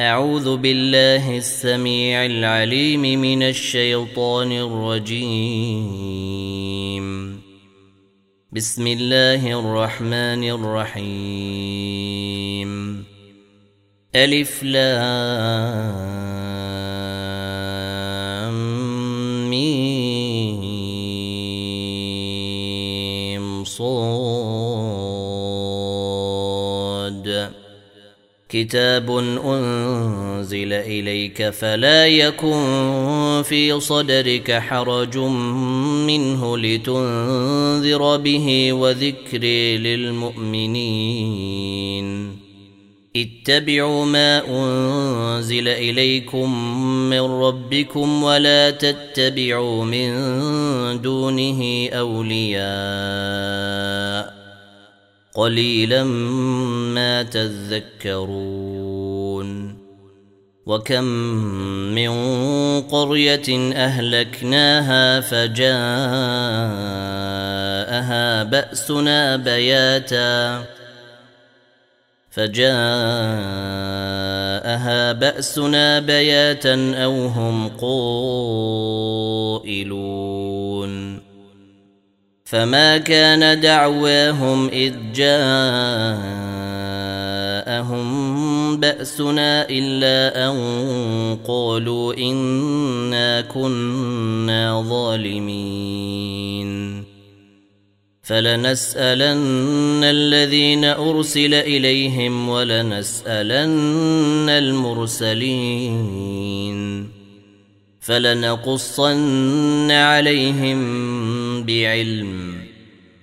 أعوذ بالله السميع العليم من الشيطان الرجيم. بسم الله الرحمن الرحيم. ألف لام ميم صاد. كتاب أنزل إليك فلا يكن في صدرك حرج منه لتنذر به وذكر للمؤمنين. اتبعوا ما أنزل إليكم من ربكم ولا تتبعوا من دونه أولياء. قليلا ما تذكرون وكم من قرية أهلكناها فجاءها بأسنا بياتا فجاءها بأسنا بياتا أو هم قائلون فما كان دعواهم اذ جاءهم باسنا الا ان قالوا انا كنا ظالمين فلنسالن الذين ارسل اليهم ولنسالن المرسلين فلنقصن عليهم بعلم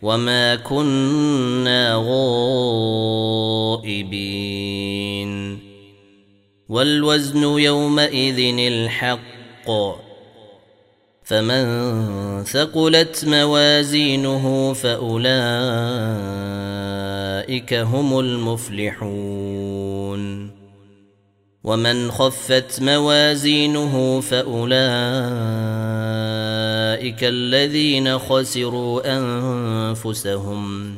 وما كنا غائبين. والوزن يومئذ الحق. فمن ثقلت موازينه فأولئك هم المفلحون. ومن خفت موازينه فأولئك الذين خسروا أنفسهم.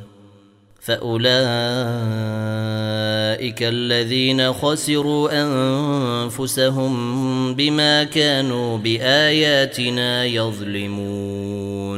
فأولئك الذين خسروا أنفسهم بما كانوا بآياتنا يظلمون.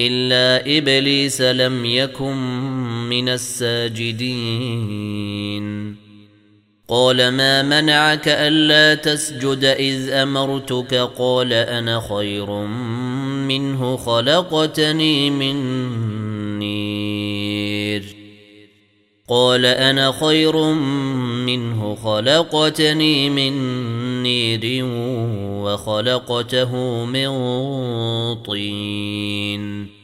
إلا إبليس لم يكن من الساجدين. قال ما منعك ألا تسجد إذ أمرتك؟ قال أنا خير منه خلقتني من نير. قال أنا خير منه خلقتني من نير وخلقته من طين.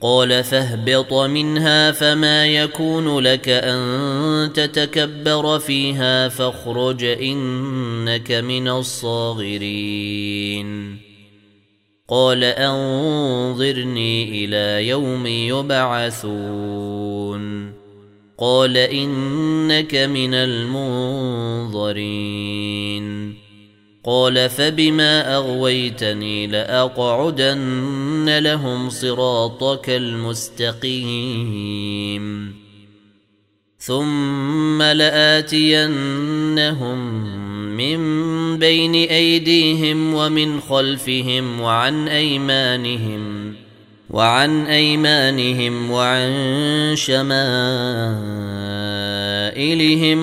قال فاهبط منها فما يكون لك أن تتكبر فيها فاخرج إنك من الصاغرين. قال أنظرني إلى يوم يبعثون. قال انك من المنظرين قال فبما اغويتني لاقعدن لهم صراطك المستقيم ثم لاتينهم من بين ايديهم ومن خلفهم وعن ايمانهم وعن أيمانهم وعن شمائلهم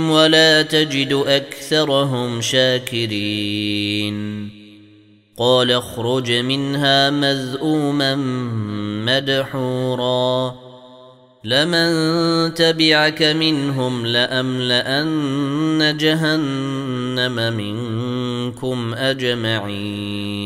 ولا تجد أكثرهم شاكرين. قال اخرج منها مذءوما مدحورا. لمن تبعك منهم لأملأن جهنم منكم أجمعين.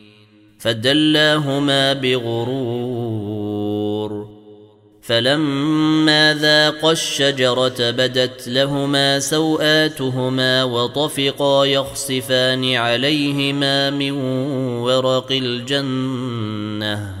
فدلاهما بغرور فلما ذاقا الشجرة بدت لهما سوآتهما وطفقا يخصفان عليهما من ورق الجنة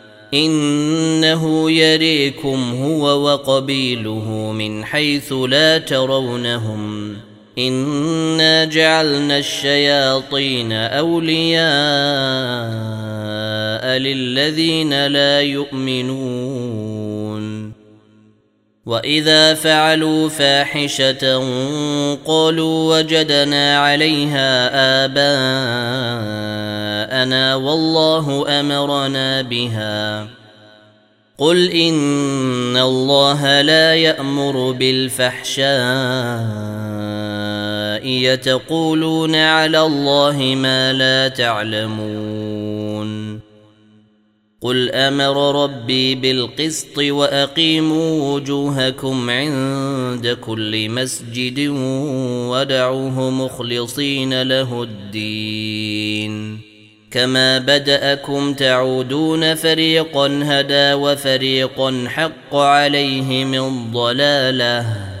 إنه يريكم هو وقبيله من حيث لا ترونهم. إنا جعلنا الشياطين أولياء للذين لا يؤمنون. واذا فعلوا فاحشه قالوا وجدنا عليها اباءنا والله امرنا بها قل ان الله لا يامر بالفحشاء يتقولون على الله ما لا تعلمون قل أمر ربي بالقسط واقيموا وجوهكم عند كل مسجد ودعوه مخلصين له الدين كما بداكم تعودون فريقا هدى وفريقا حق عليهم الضلاله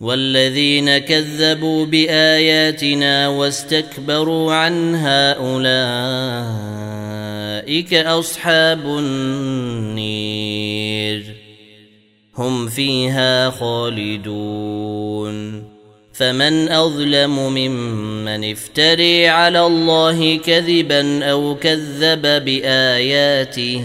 والذين كذبوا بآياتنا واستكبروا عنها أولئك أصحاب النير. هم فيها خالدون. فمن أظلم ممن افتري على الله كذبا أو كذب بآياته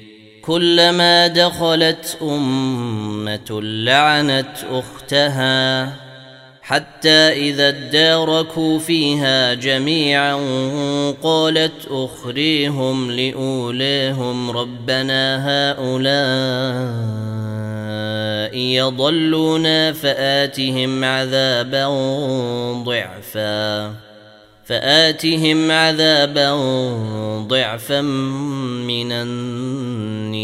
كلما دخلت أمة لعنت أختها حتى إذا اداركوا فيها جميعا قالت أخريهم لاوليهم ربنا هؤلاء يضلونا فآتهم عذابا ضعفا. فآتهم عذابا ضعفا من النير.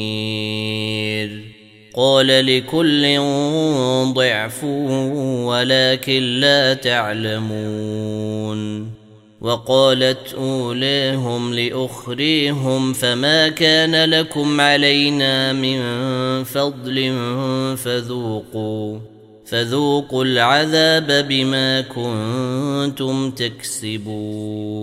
قال لكل ضعف ولكن لا تعلمون. وقالت أوليهم لأخريهم فما كان لكم علينا من فضل فذوقوا. فذوقوا العذاب بما كنتم تكسبون.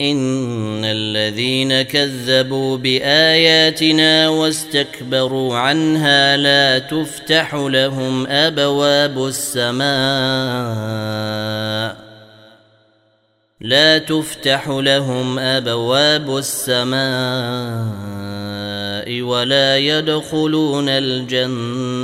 إن الذين كذبوا بآياتنا واستكبروا عنها لا تفتح لهم أبواب السماء. لا تفتح لهم أبواب السماء ولا يدخلون الجنة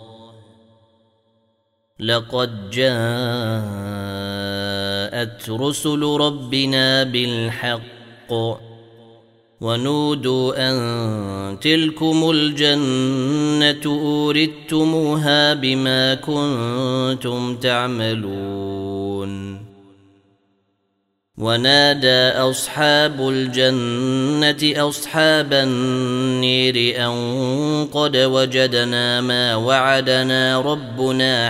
لقد جاءت رسل ربنا بالحق ونودوا أن تلكم الجنة اوردتموها بما كنتم تعملون ونادى أصحاب الجنة أصحاب النير أن قد وجدنا ما وعدنا ربنا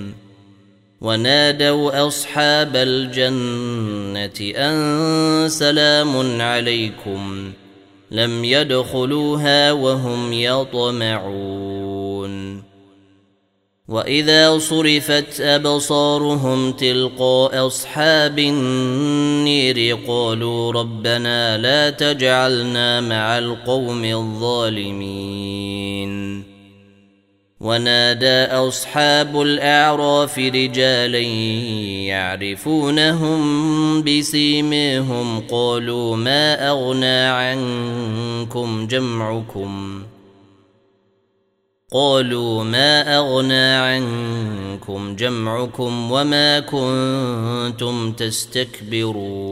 ونادوا أصحاب الجنة أن سلام عليكم لم يدخلوها وهم يطمعون. وإذا صرفت أبصارهم تلقاء أصحاب النير قالوا ربنا لا تجعلنا مع القوم الظالمين. ونادى أصحاب الأعراف رجالا يعرفونهم بسيميهم قالوا ما أغنى عنكم جمعكم قالوا ما أغنى عنكم جمعكم وما كنتم تستكبرون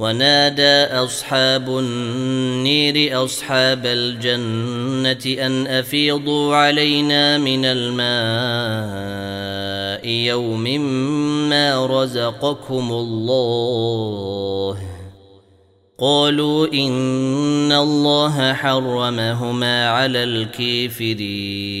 ونادى أصحاب النير أصحاب الجنة أن أفيضوا علينا من الماء يوم ما رزقكم الله. قالوا إن الله حرمهما على الكافرين.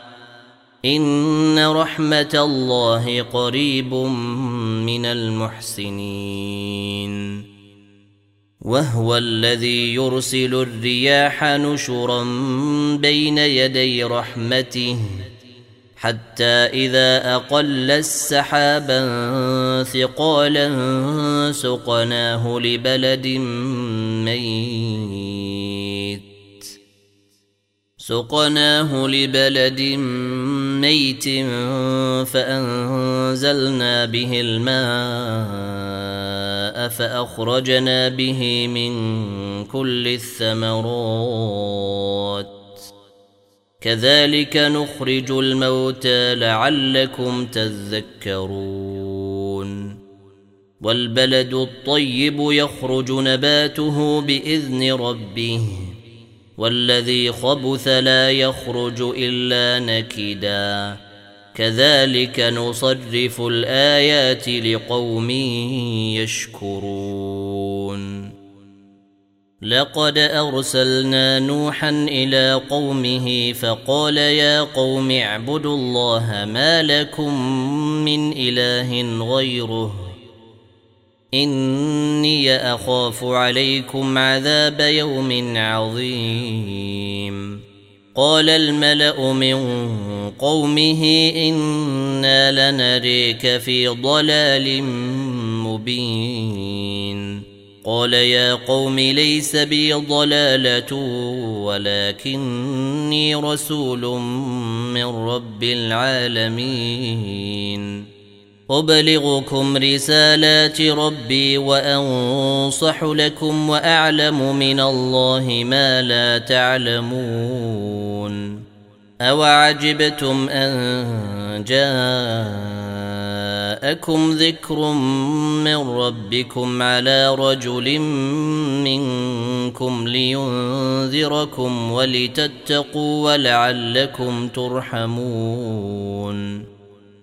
إن رحمة الله قريب من المحسنين. وهو الذي يرسل الرياح نشرا بين يدي رحمته حتى إذا أقل السحابا ثقالا سقناه لبلد ميت. سقناه لبلد ميت فأنزلنا به الماء فأخرجنا به من كل الثمرات. كذلك نخرج الموتى لعلكم تذكرون. والبلد الطيب يخرج نباته بإذن ربه. والذي خبث لا يخرج إلا نكدا. كذلك نصرف الآيات لقوم يشكرون. لقد أرسلنا نوحا إلى قومه فقال يا قوم اعبدوا الله ما لكم من إله غيره. إني أخاف عليكم عذاب يوم عظيم. قال الملأ من قومه إنا لنريك في ضلال مبين. قال يا قوم ليس بي ضلالة ولكني رسول من رب العالمين. أبلغكم رسالات ربي وأنصح لكم وأعلم من الله ما لا تعلمون أوعجبتم أن جاءكم ذكر من ربكم على رجل منكم لينذركم ولتتقوا ولعلكم ترحمون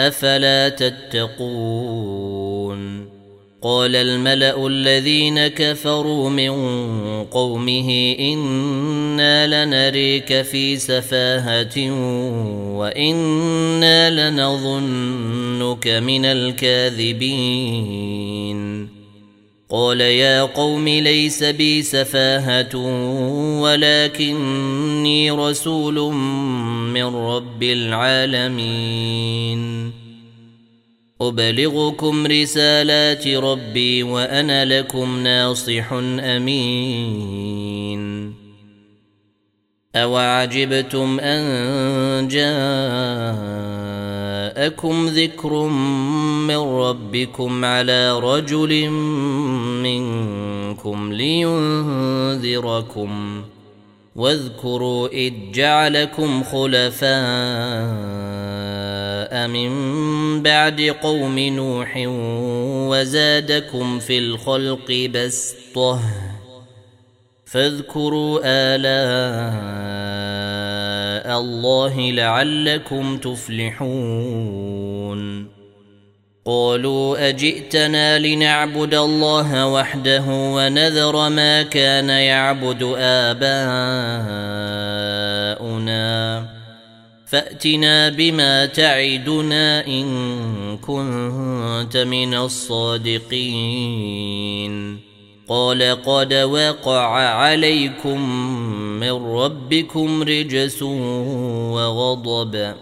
أفلا تتقون؟ قال الملأ الذين كفروا من قومه أنا لنريك في سفاهه وأنا لنظنك من الكاذبين. قال يا قوم ليس بي سفاهة ولكني رسول من رب العالمين. أبلغكم رسالات ربي وأنا لكم ناصح أمين. أوعجبتم أن جاءكم ذكر من ربكم على رجل منكم لينذركم. واذكروا إذ جعلكم خلفاء من بعد قوم نوح وزادكم في الخلق بسطة. فاذكروا الله لعلكم تفلحون. قالوا أجئتنا لنعبد الله وحده ونذر ما كان يعبد آباؤنا. فأتنا بما تعدنا إن كنت من الصادقين. قال قد وقع عليكم من ربكم رجس وغضب.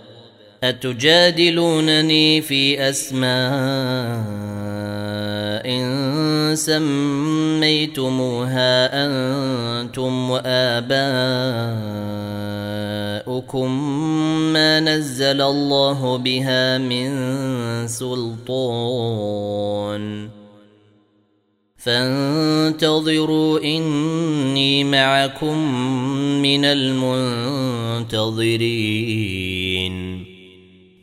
أتجادلونني في أسماء سميتموها أنتم وآباؤكم ما نزل الله بها من سلطان. فانتظروا إني معكم من المنتظرين.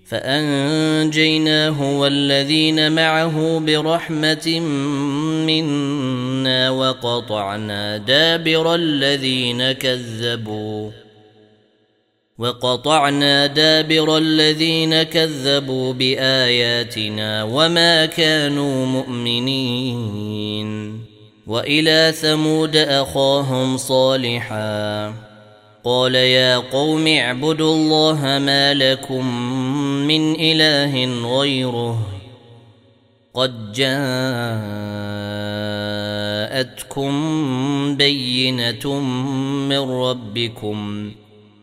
فأنجيناه والذين معه برحمة منا وقطعنا دابر الذين كذبوا. وقطعنا دابر الذين كذبوا بآياتنا وما كانوا مؤمنين. وإلى ثمود أخاهم صالحا. قال يا قوم اعبدوا الله ما لكم من إله غيره. قد جاءتكم بينة من ربكم.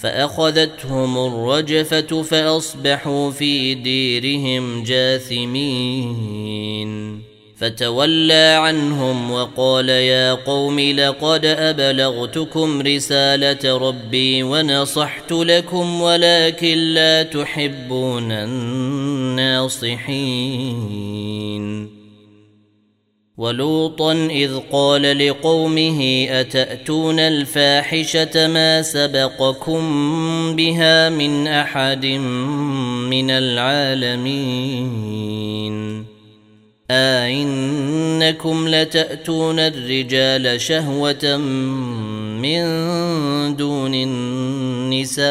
فأخذتهم الرجفة فأصبحوا في ديرهم جاثمين. فتولى عنهم وقال يا قوم لقد أبلغتكم رسالة ربي ونصحت لكم ولكن لا تحبون الناصحين. ولوطا إذ قال لقومه أتأتون الفاحشة ما سبقكم بها من أحد من العالمين أئنكم لتأتون الرجال شهوة من دون النساء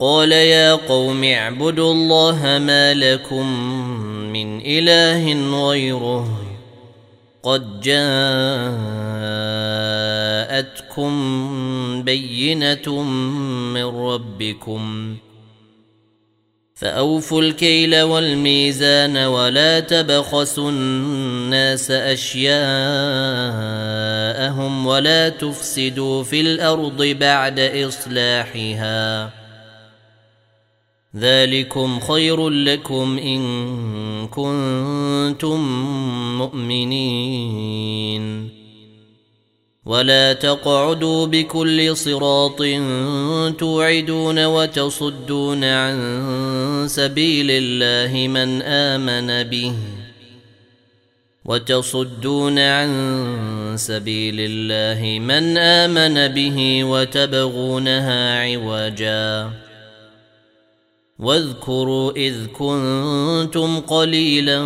قال يا قوم اعبدوا الله ما لكم من إله غيره قد جاءتكم بينة من ربكم فأوفوا الكيل والميزان ولا تبخسوا الناس أشياءهم ولا تفسدوا في الأرض بعد إصلاحها ذلكم خير لكم إن كنتم مؤمنين. ولا تقعدوا بكل صراط توعدون وتصدون عن سبيل الله من آمن به. وتصدون عن سبيل الله من آمن به وتبغونها عوجا. واذكروا إذ كنتم قليلا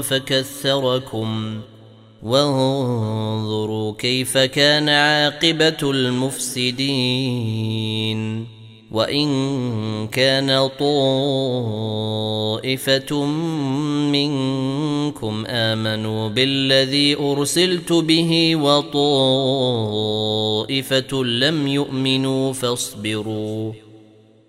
فكثركم وانظروا كيف كان عاقبة المفسدين وإن كان طائفة منكم آمنوا بالذي أرسلت به وطائفة لم يؤمنوا فاصبروا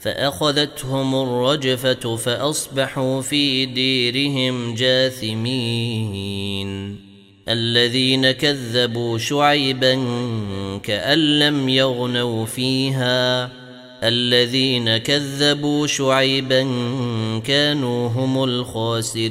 فأخذتهم الرجفة فأصبحوا في ديرهم جاثمين. الذين كذبوا شعيبا كأن لم يغنوا فيها. الذين كذبوا شعيبا كانوا هم الخاسرين.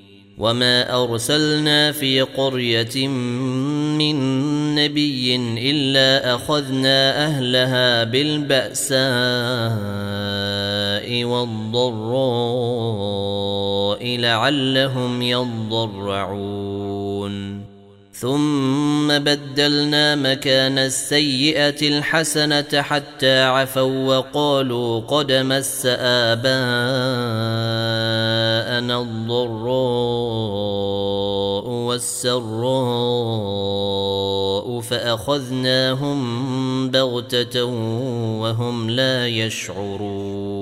وما ارسلنا في قريه من نبي الا اخذنا اهلها بالباساء والضراء لعلهم يضرعون ثم بدلنا مكان السيئه الحسنه حتى عفوا وقالوا قد مس اباءنا الضراء والسراء فأخذناهم بغتة وهم لا يشعرون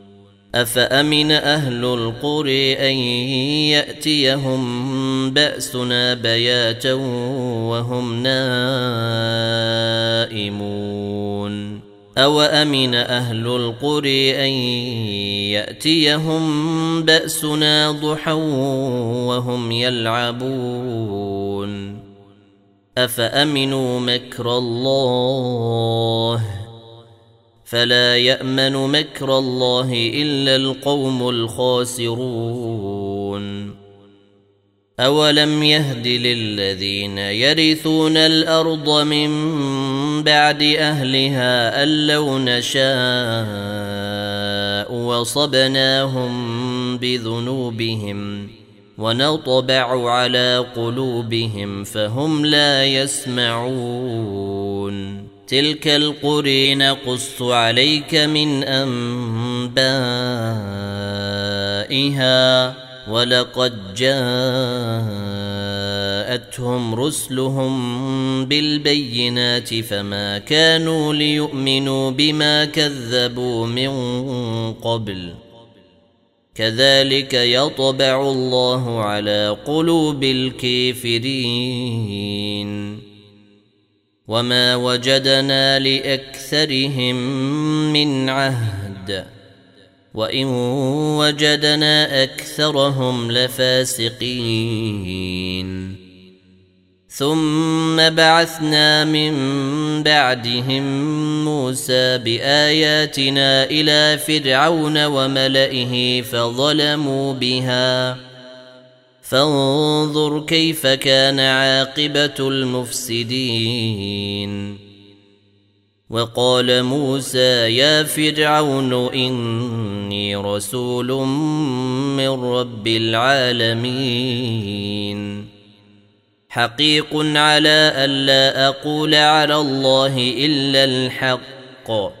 أفأمن أهل القرى أن يأتيهم بأسنا بياتا وهم نائمون؟ أو أمن أهل القرى أن يأتيهم بأسنا ضحى وهم يلعبون؟ أفأمنوا مكر الله ۖ فلا يأمن مكر الله إلا القوم الخاسرون. أولم يهد للذين يرثون الأرض من بعد أهلها أن لو نشاء وصبناهم بذنوبهم ونطبع على قلوبهم فهم لا يسمعون. تلك القرى نقص عليك من أنبائها ولقد جاءتهم رسلهم بالبينات فما كانوا ليؤمنوا بما كذبوا من قبل كذلك يطبع الله على قلوب الكافرين وما وجدنا لاكثرهم من عهد وان وجدنا اكثرهم لفاسقين ثم بعثنا من بعدهم موسى باياتنا إلى فرعون وملئه فظلموا بها فانظر كيف كان عاقبة المفسدين. وقال موسى يا فرعون إني رسول من رب العالمين. حقيق على الا أقول على الله إلا الحق.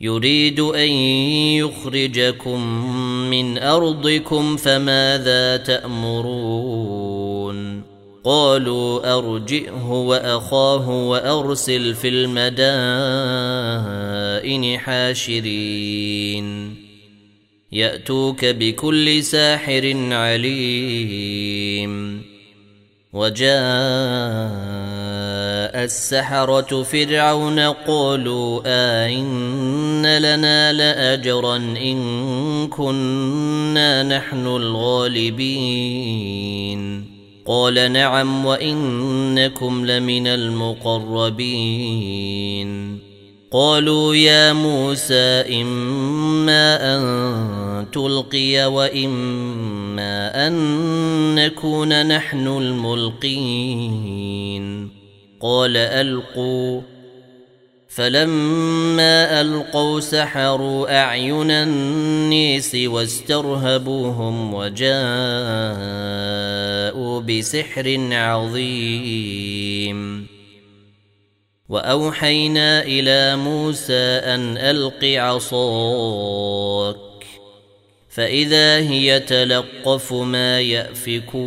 يريد أن يخرجكم من أرضكم فماذا تأمرون؟ قالوا أرجئه وأخاه وأرسل في المدائن حاشرين. يأتوك بكل ساحر عليم. وجاء السحرة فرعون قالوا آئن لنا لأجرا إن كنا نحن الغالبين. قال نعم وإنكم لمن المقربين. قالوا يا موسى إما أن تلقي وإما أن نكون نحن الملقين. قال ألقوا. فلما ألقوا سحروا أعين النيس واسترهبوهم وجاءوا بسحر عظيم. وأوحينا إلى موسى أن ألق عصاك. فإذا هي تلقف ما يأفكون.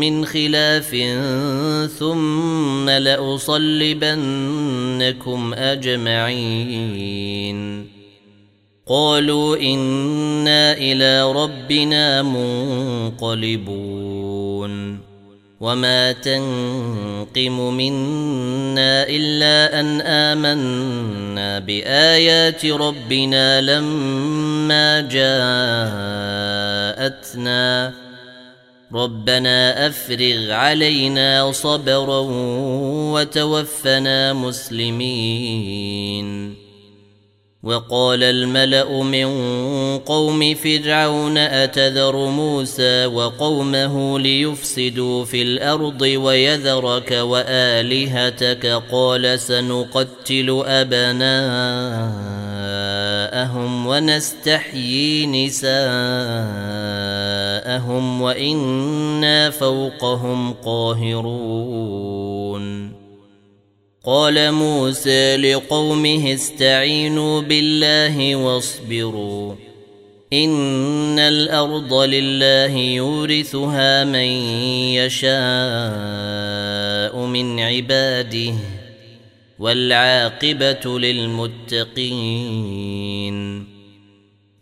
من خلاف ثم لأصلبنكم أجمعين. قالوا إنا إلى ربنا منقلبون. وما تنقم منا إلا أن آمنا بآيات ربنا لما جاءتنا. ربنا أفرغ علينا صبرا وتوفنا مسلمين. وقال الملأ من قوم فرعون أتذر موسى وقومه ليفسدوا في الأرض ويذرك وآلهتك؟ قال سنقتل أبناءهم ونستحيي نساءهم. وأنا فوقهم قاهرون قال موسى لقومه استعينوا بالله واصبروا ان الأرض لله يورثها من يشاء من عباده والعاقبه للمتقين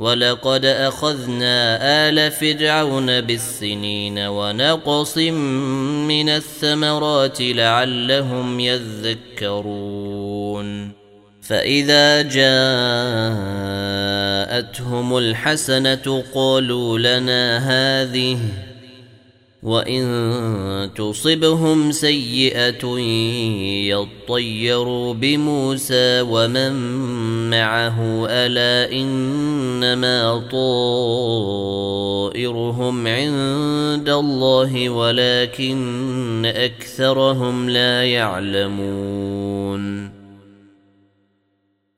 ولقد اخذنا ال فرعون بالسنين ونقص من الثمرات لعلهم يذكرون فاذا جاءتهم الحسنه قالوا لنا هذه وان تصبهم سيئه يطيروا بموسى ومن معه الا انما طائرهم عند الله ولكن اكثرهم لا يعلمون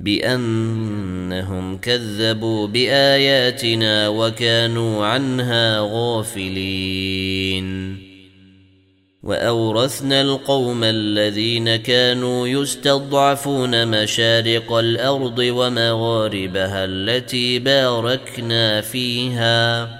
بأنهم كذبوا بآياتنا وكانوا عنها غافلين. وأورثنا القوم الذين كانوا يستضعفون مشارق الأرض ومغاربها التي باركنا فيها.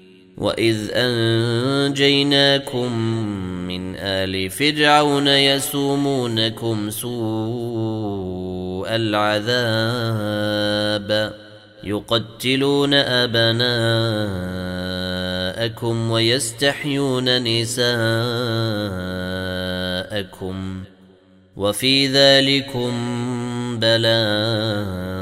واذ انجيناكم من ال فرعون يسومونكم سوء العذاب يقتلون ابناءكم ويستحيون نساءكم وفي ذلكم بلاء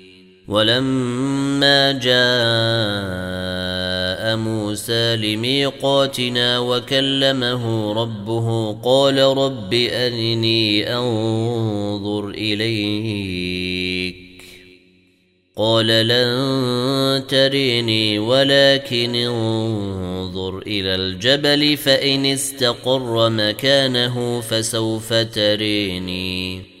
ولما جاء موسى لميقاتنا وكلمه ربه قال رب أرني أنظر إليك. قال لن تريني ولكن انظر إلى الجبل فإن استقر مكانه فسوف تريني.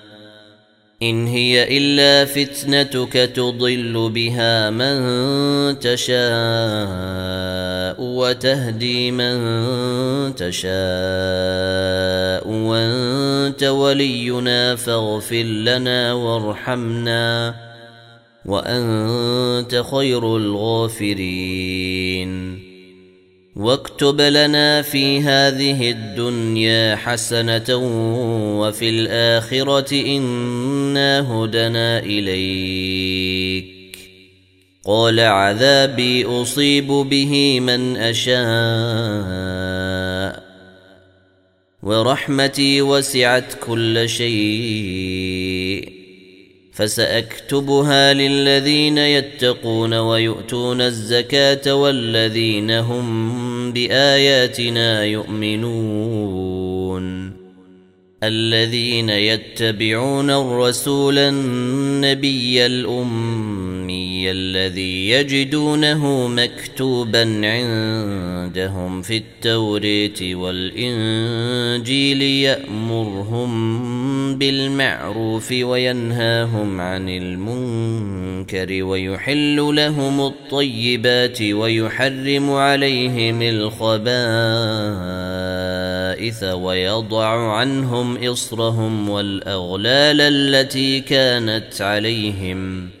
إن هي إلا فتنتك تضل بها من تشاء وتهدي من تشاء وأنت ولينا فاغفر لنا وارحمنا وأنت خير الغافرين واكتب لنا في هذه الدنيا حسنة وفي الآخرة انا هدنا إليك. قال عذابي أصيب به من أشاء. ورحمتي وسعت كل شيء. فسأكتبها للذين يتقون ويؤتون الزكاة والذين هم بآياتنا يؤمنون. الذين يتبعون الرسول النبي الأمي الذي يجدونه مكتوبا عندهم في التوريت والإنجيل يأمرهم بالمعروف وينهاهم عن المنكر ويحل لهم الطيبات ويحرم عليهم الخبائث ويضع عنهم إصرهم والأغلال التي كانت عليهم.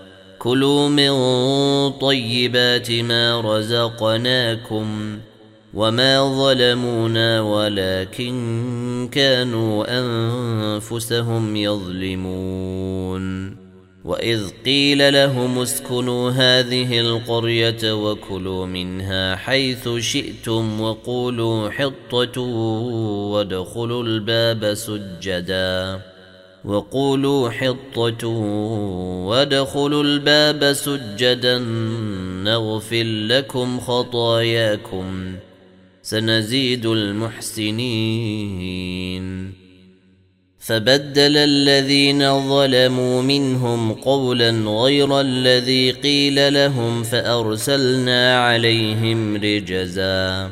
كلوا من طيبات ما رزقناكم وما ظلمونا ولكن كانوا أنفسهم يظلمون وإذ قيل لهم اسكنوا هذه القرية وكلوا منها حيث شئتم وقولوا حطة وادخلوا الباب سجدا وقولوا حطة وادخلوا الباب سجدا نغفر لكم خطاياكم سنزيد المحسنين. فبدل الذين ظلموا منهم قولا غير الذي قيل لهم فأرسلنا عليهم رجزا.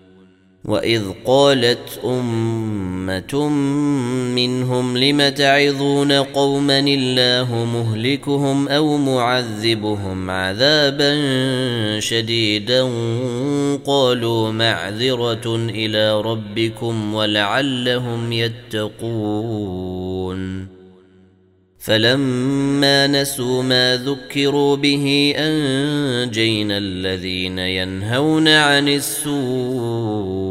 واذ قالت امه منهم لم تعظون قوما الله مهلكهم أو معذبهم عذابا شديدا قالوا معذره إلى ربكم ولعلهم يتقون فلما نسوا ما ذكروا به انجينا الذين ينهون عن السوء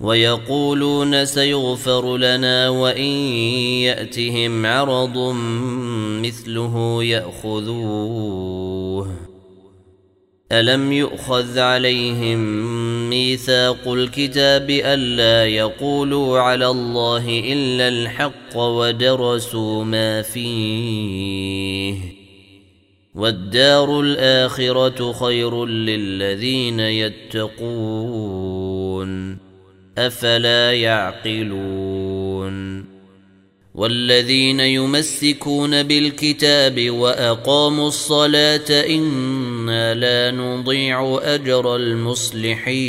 ويقولون سيغفر لنا وإن يأتهم عرض مثله يأخذوه. ألم يؤخذ عليهم ميثاق الكتاب ألا يقولوا على الله إلا الحق ودرسوا ما فيه؟ والدار الآخرة خير للذين يتقون. أفلا يعقلون والذين يمسكون بالكتاب وأقاموا الصلاة إنا لا نضيع أجر المصلحين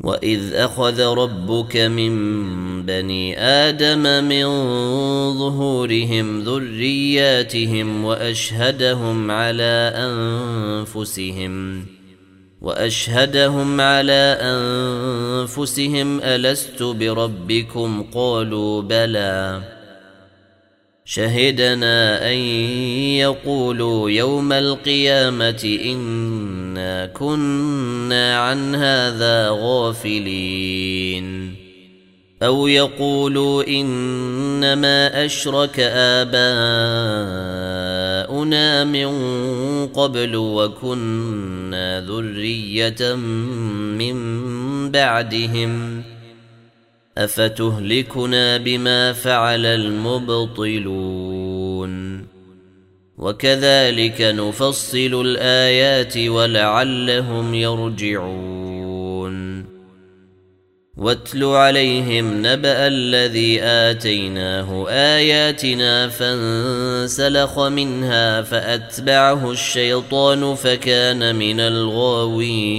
واذ اخذ ربك من بني آدم من ظهورهم ذرياتهم واشهدهم على انفسهم واشهدهم على انفسهم الست بربكم قالوا بلى شهدنا ان يقولوا يوم القيامه انا كنا عن هذا غافلين. أو يقولوا إنما أشرك آباؤنا من قبل وكنا ذرية من بعدهم. أفتهلكنا بما فعل المبطلون؟ وكذلك نفصل الآيات ولعلهم يرجعون. واتل عليهم نبأ الذي آتيناه آياتنا فانسلخ منها فأتبعه الشيطان فكان من الغاوين.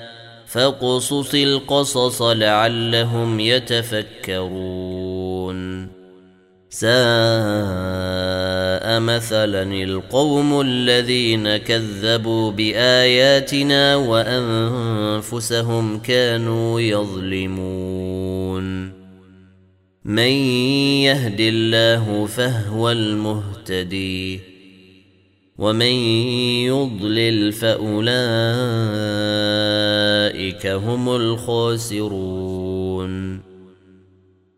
فاقصص القصص لعلهم يتفكرون. ساء مثلا القوم الذين كذبوا بآياتنا وأنفسهم كانوا يظلمون. من يهد الله فهو المهتدي ومن يضلل فأولئك هم الخاسرون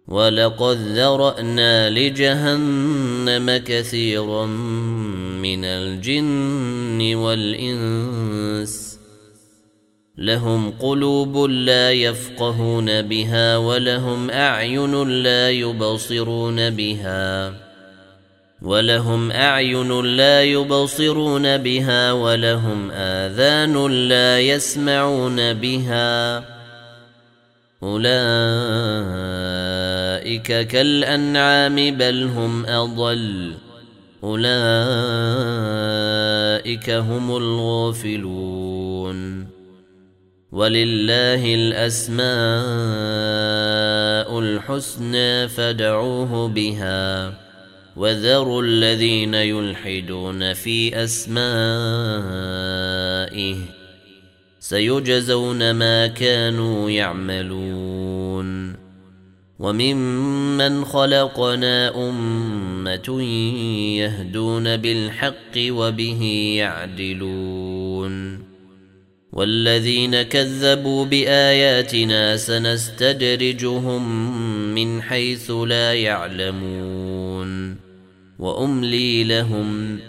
ولقد ذرانا لجهنم كثيرا من الجن والانس لهم قلوب لا يفقهون بها ولهم اعين لا يبصرون بها ولهم أعين لا يبصرون بها ولهم آذان لا يسمعون بها أولئك كالأنعام بل هم أضل أولئك هم الغافلون ولله الأسماء الحسنى فادعوه بها وذروا الذين يلحدون في أسمائه سيجزون ما كانوا يعملون وممن خلقنا أمة يهدون بالحق وبه يعدلون والذين كذبوا بآياتنا سنستدرجهم من حيث لا يعلمون وأملي لهم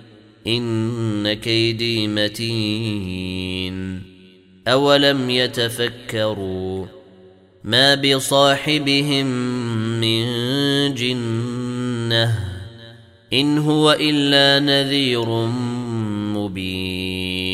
إن كيدي متين. أولم يتفكروا ما بصاحبهم من جنة إن هو إلا نذير مبين.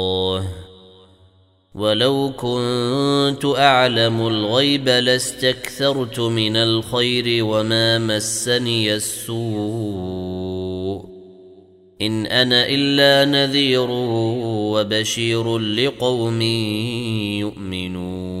ولو كنت أعلم الغيب لاستكثرت من الخير وما مسني السوء. إن أنا إلا نذير وبشير لقوم يؤمنون.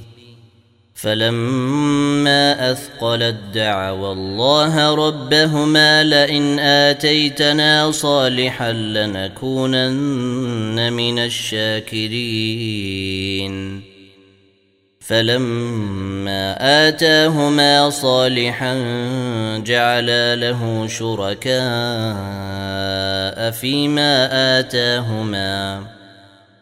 فلما اثقلت دعوا الله ربهما لئن اتيتنا صالحا لنكونن من الشاكرين فلما اتاهما صالحا جعلا له شركاء فيما اتاهما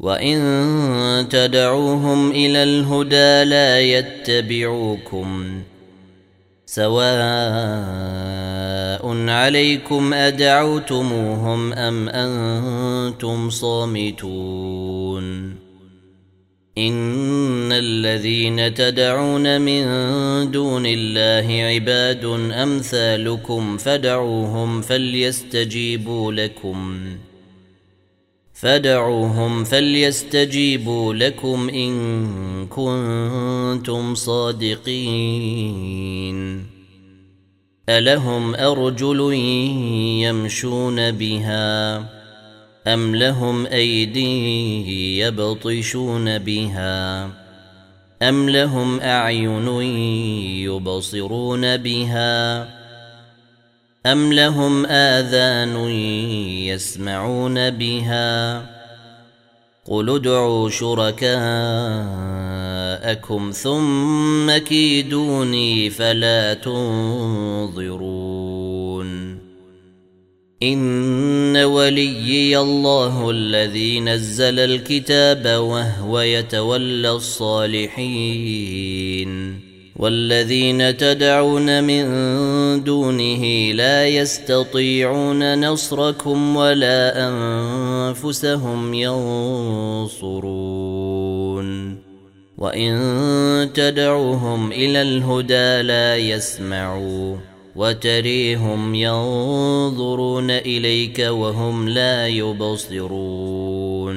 وان تدعوهم إلى الهدى لا يتبعوكم سواء عليكم ادعوتموهم ام أنتم صامتون ان الذين تدعون من دون الله عباد امثالكم فدعوهم فليستجيبوا لكم فدعوهم فليستجيبوا لكم إن كنتم صادقين. ألهم أرجل يمشون بها أم لهم أيدي يبطشون بها أم لهم أعين يبصرون بها أم لهم آذان يسمعون بها قل ادعوا شركاءكم ثم كيدوني فلا تنظرون إن وليي الله الذي نزل الكتاب وهو يتولى الصالحين والذين تدعون من دونه لا يستطيعون نصركم ولا أنفسهم ينصرون. وإن تدعوهم إلى الهدى لا يسمعوا وتريهم ينظرون إليك وهم لا يبصرون.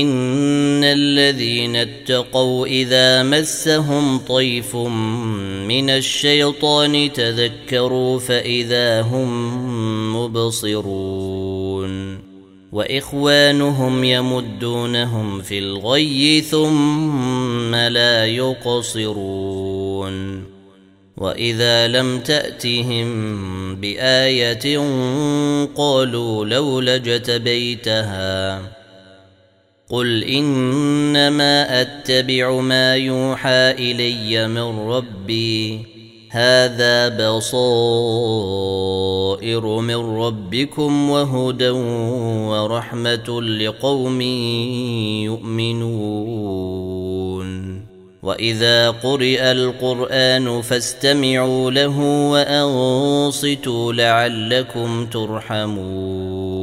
ان الذين اتقوا اذا مسهم طيف من الشيطان تذكروا فاذا هم مبصرون واخوانهم يمدونهم في الغي ثم لا يقصرون واذا لم تاتهم بايه قالوا لولا اجتبيتها قل انما اتبع ما يوحى الي من ربي هذا بصائر من ربكم وهدى ورحمه لقوم يؤمنون واذا قرئ القران فاستمعوا له وانصتوا لعلكم ترحمون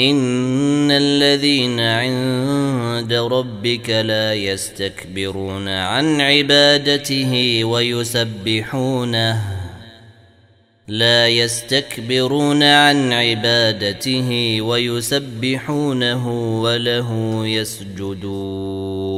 إن الذين عند ربك لا يستكبرون عن عبادته ويسبحونه لا يستكبرون عن عبادته ويسبحونه وله يسجدون.